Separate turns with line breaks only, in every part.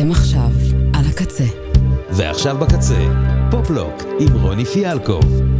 אתם עכשיו על הקצה.
ועכשיו בקצה, פופלוק עם רוני פיאלקוב.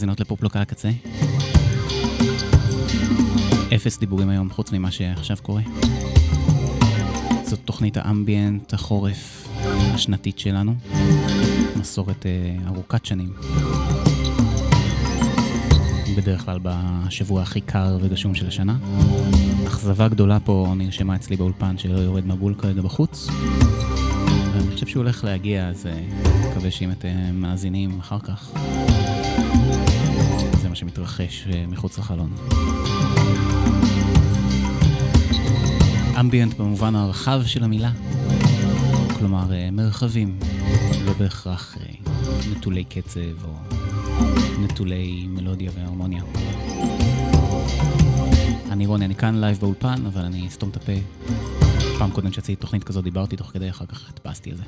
מאזינות לפופלוק על הקצה. אפס דיבורים היום, חוץ ממה שעכשיו קורה. זאת תוכנית האמביאנט החורף השנתית שלנו. מסורת אה, ארוכת שנים. בדרך כלל בשבוע הכי קר וגשום של השנה. אכזבה גדולה פה נרשמה אצלי באולפן שלא יורד מבול כרגע בחוץ. ואני חושב שהוא הולך להגיע, אז אה, מקווה שאם אתם מאזינים אחר כך, שמתרחש אה, מחוץ לחלון. ambient במובן הרחב של המילה, כלומר אה, מרחבים, לא בהכרח אה, נטולי קצב או נטולי מלודיה והרמוניה. אני רוני, אני כאן לייב באולפן, אבל אני אסתום את הפה. פעם קודם שעשיתי תוכנית כזאת דיברתי תוך כדי, אחר כך הדפסתי על זה.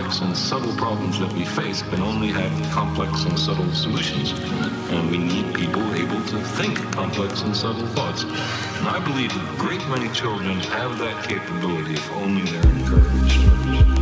complex and subtle problems that we face can only have complex and subtle solutions. And we need people able to think complex and subtle thoughts. And I believe a great many children have that capability if only they're encouraged.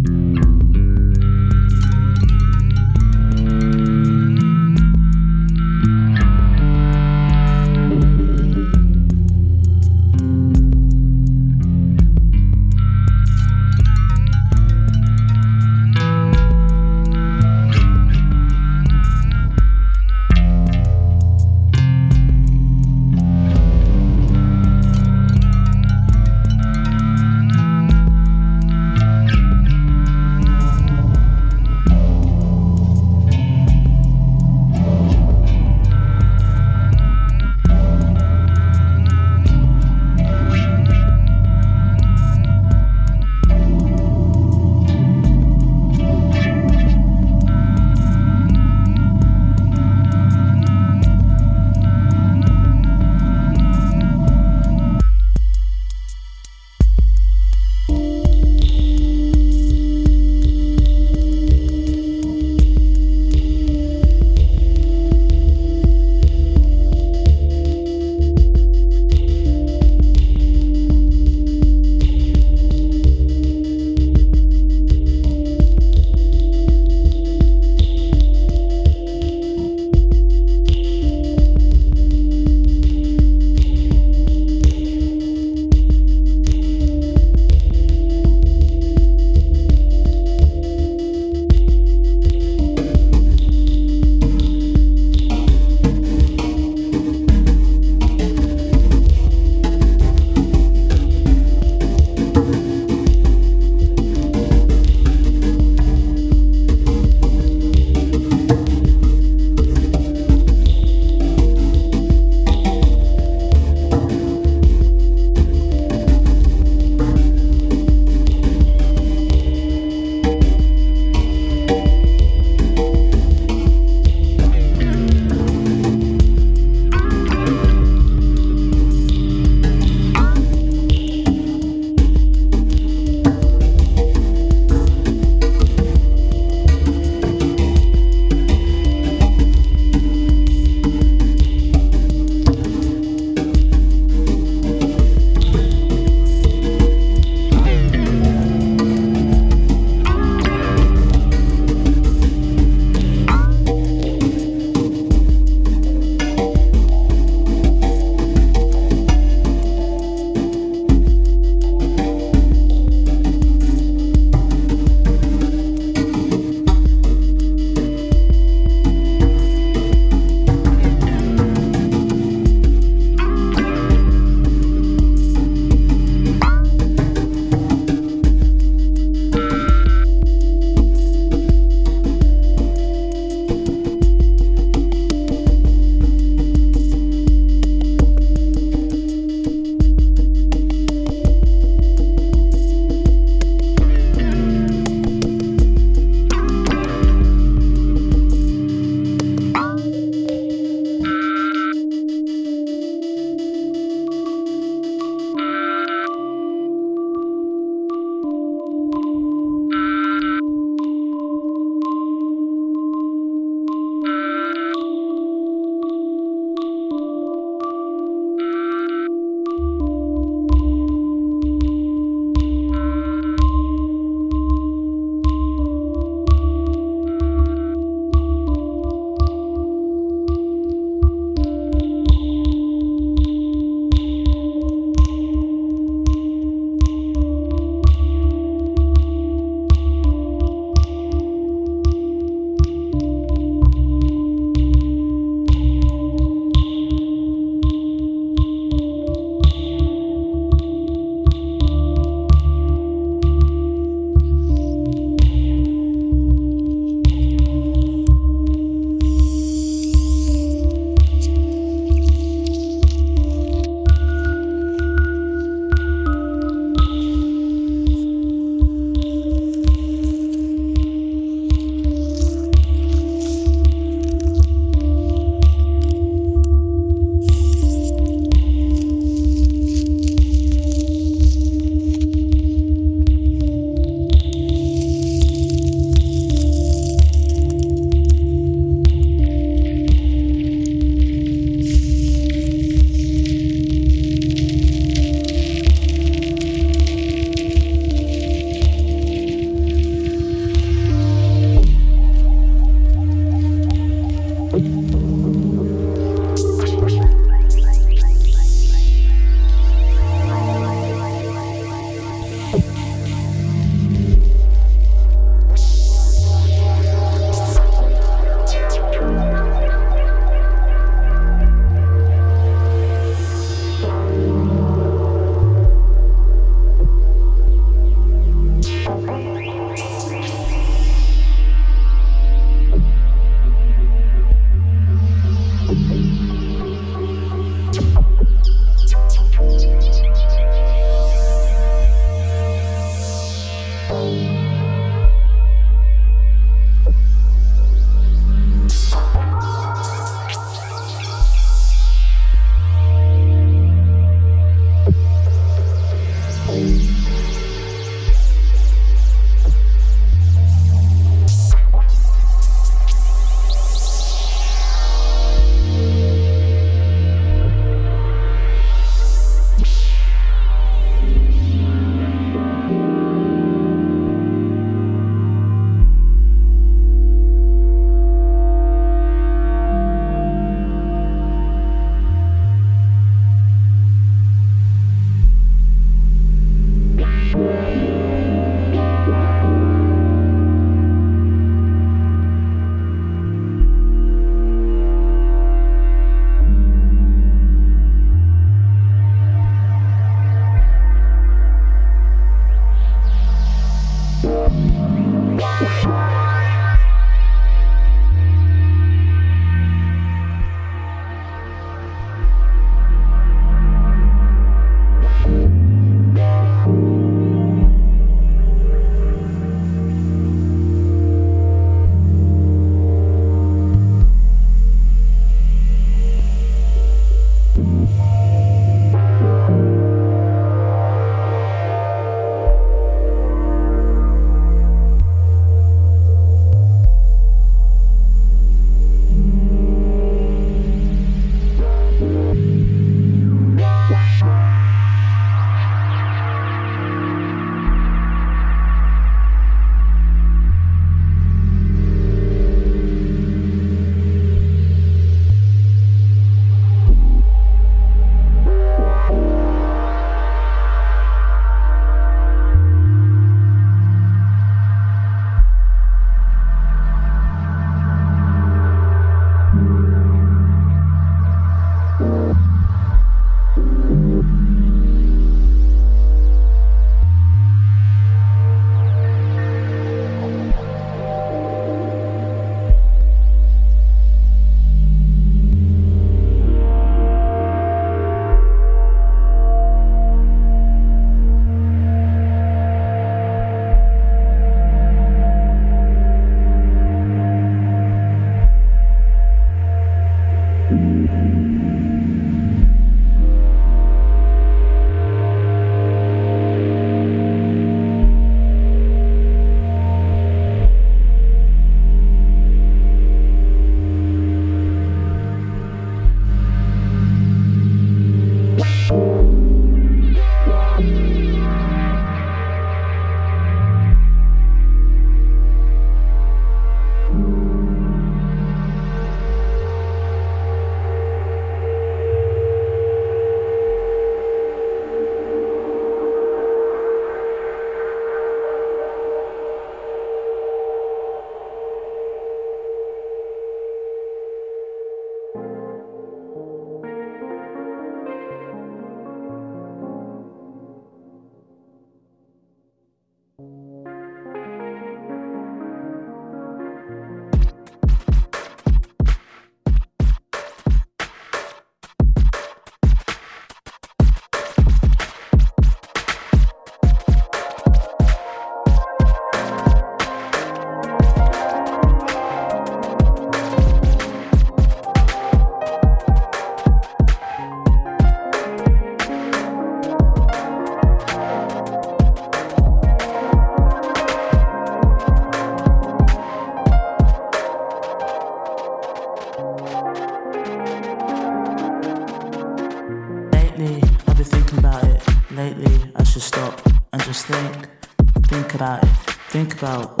Portugal.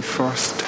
first.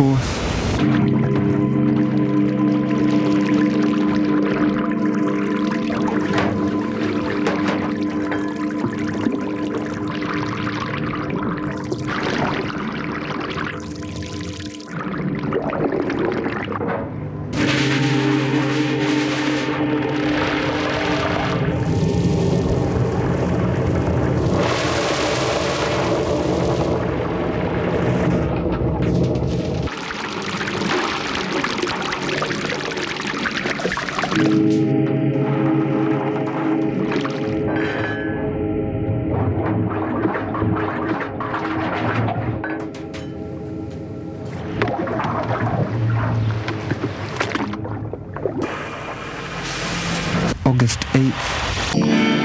infos. い。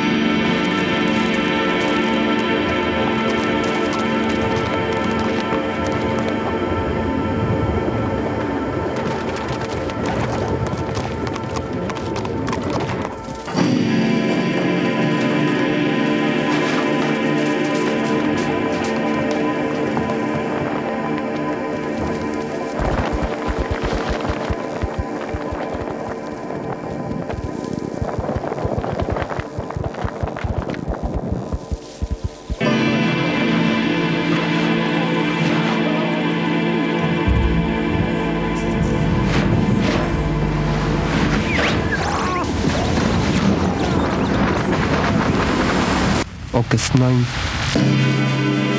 Podcast
9.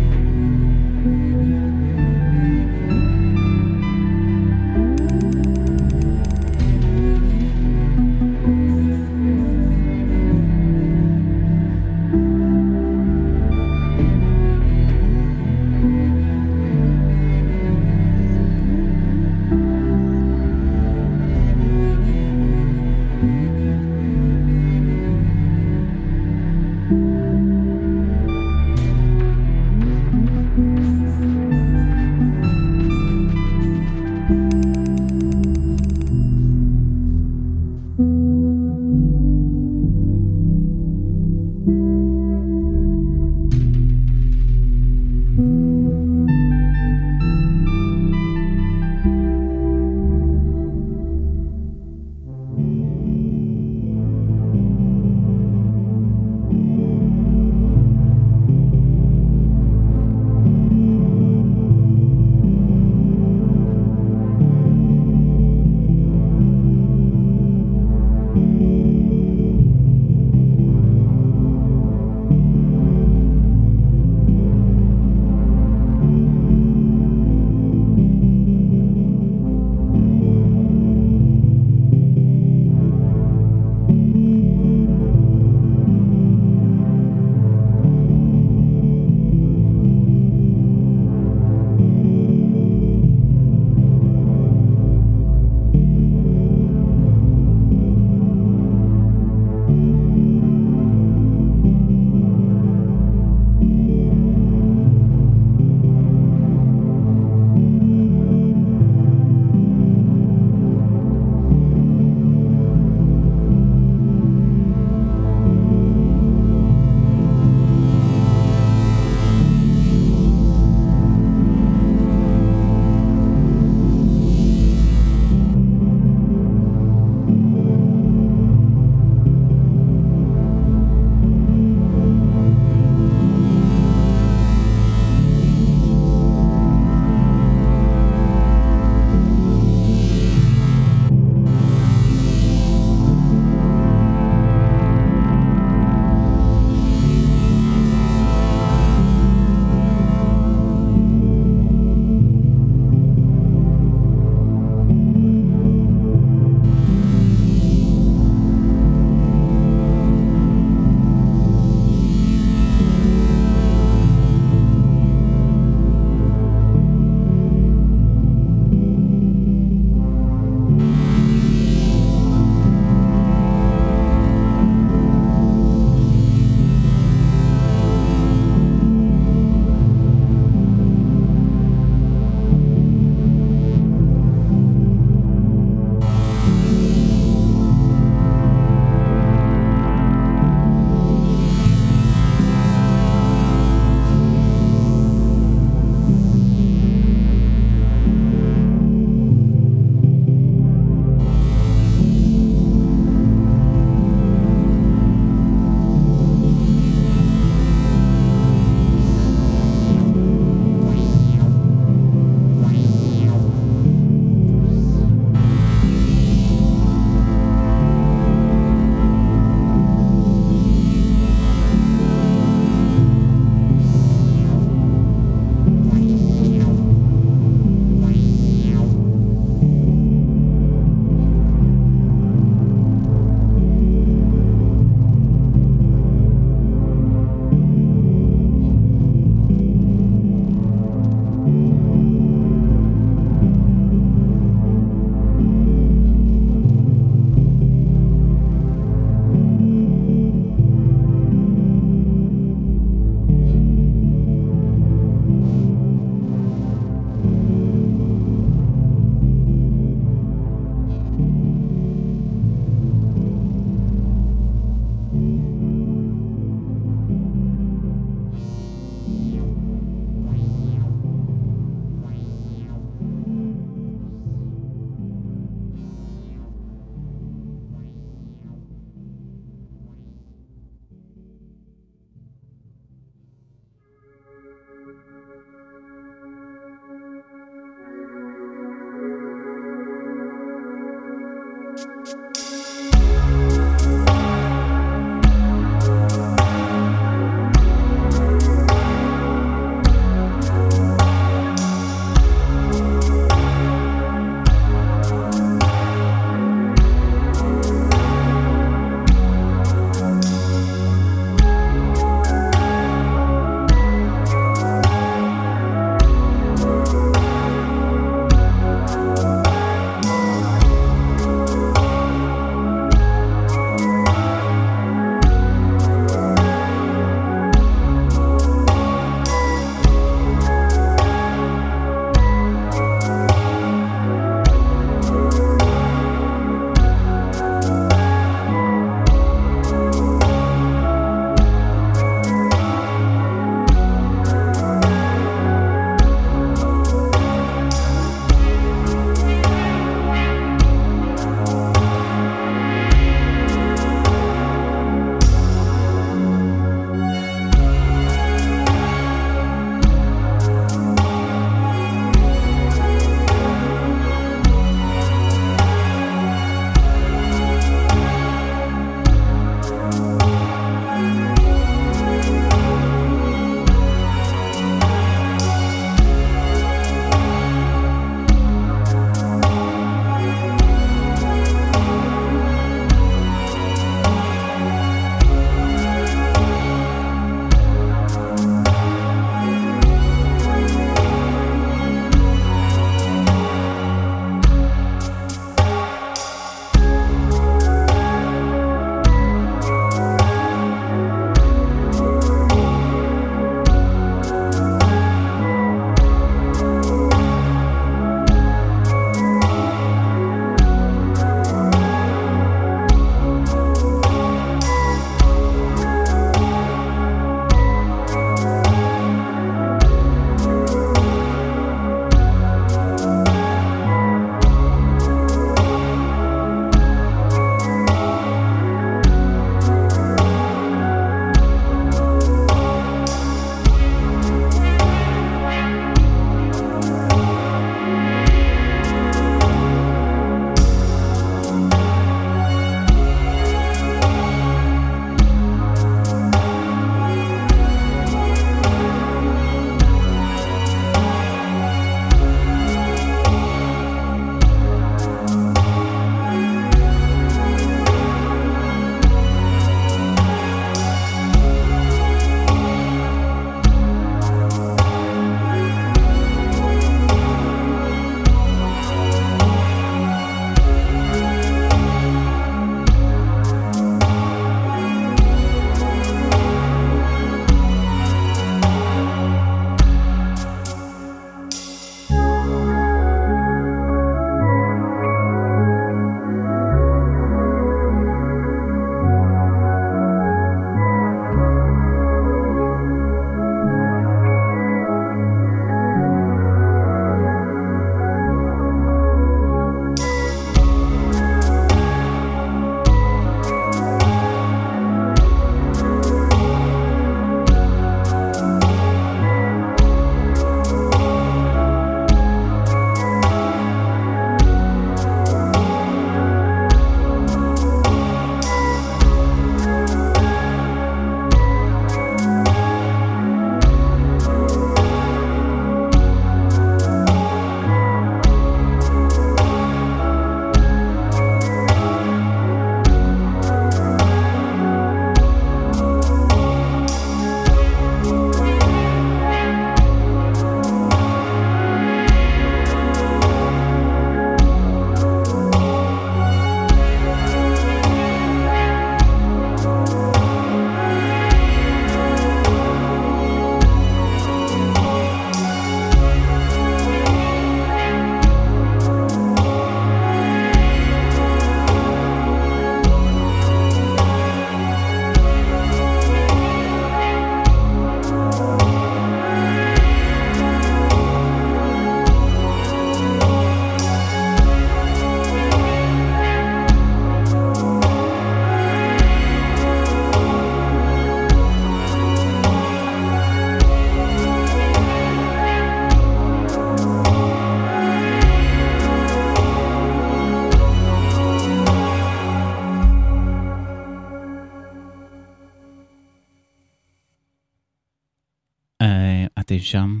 שם.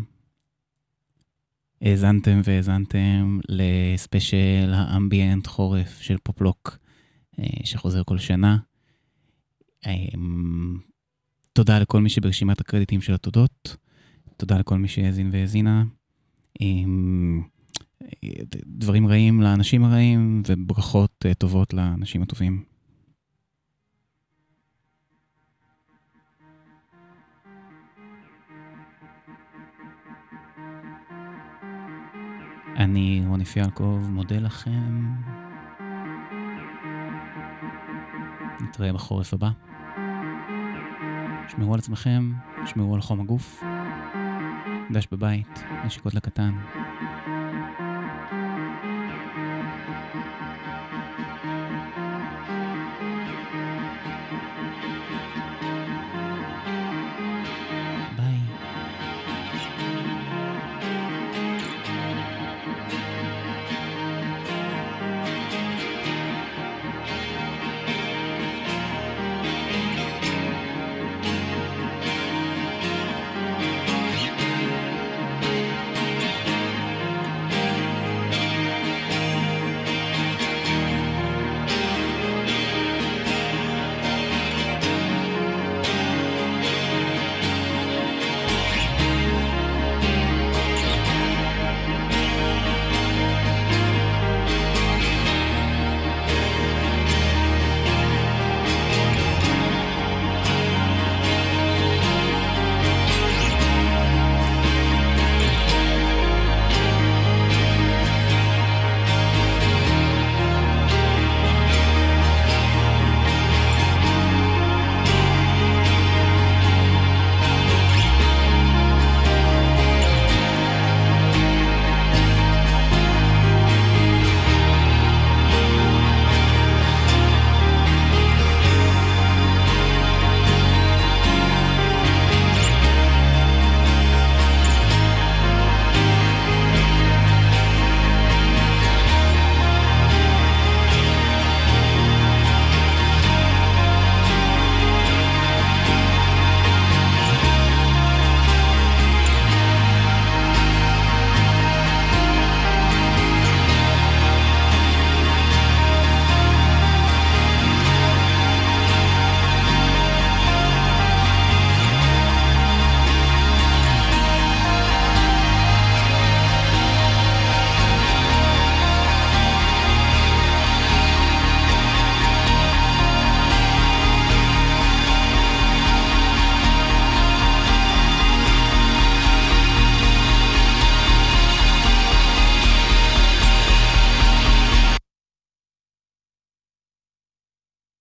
האזנתם והאזנתם לספיישל האמביאנט חורף של פופלוק, אה, שחוזר כל שנה. אמ, תודה לכל מי שברשימת הקרדיטים של התודות. תודה לכל מי שהאזין והאזינה. אמ, דברים רעים לאנשים הרעים, וברכות אה, טובות לאנשים הטובים. אני רוני פיאלקוב, מודה לכם. נתראה בחורף הבא. שמרו על עצמכם, שמרו על חום הגוף. דש בבית, נשיקות לקטן.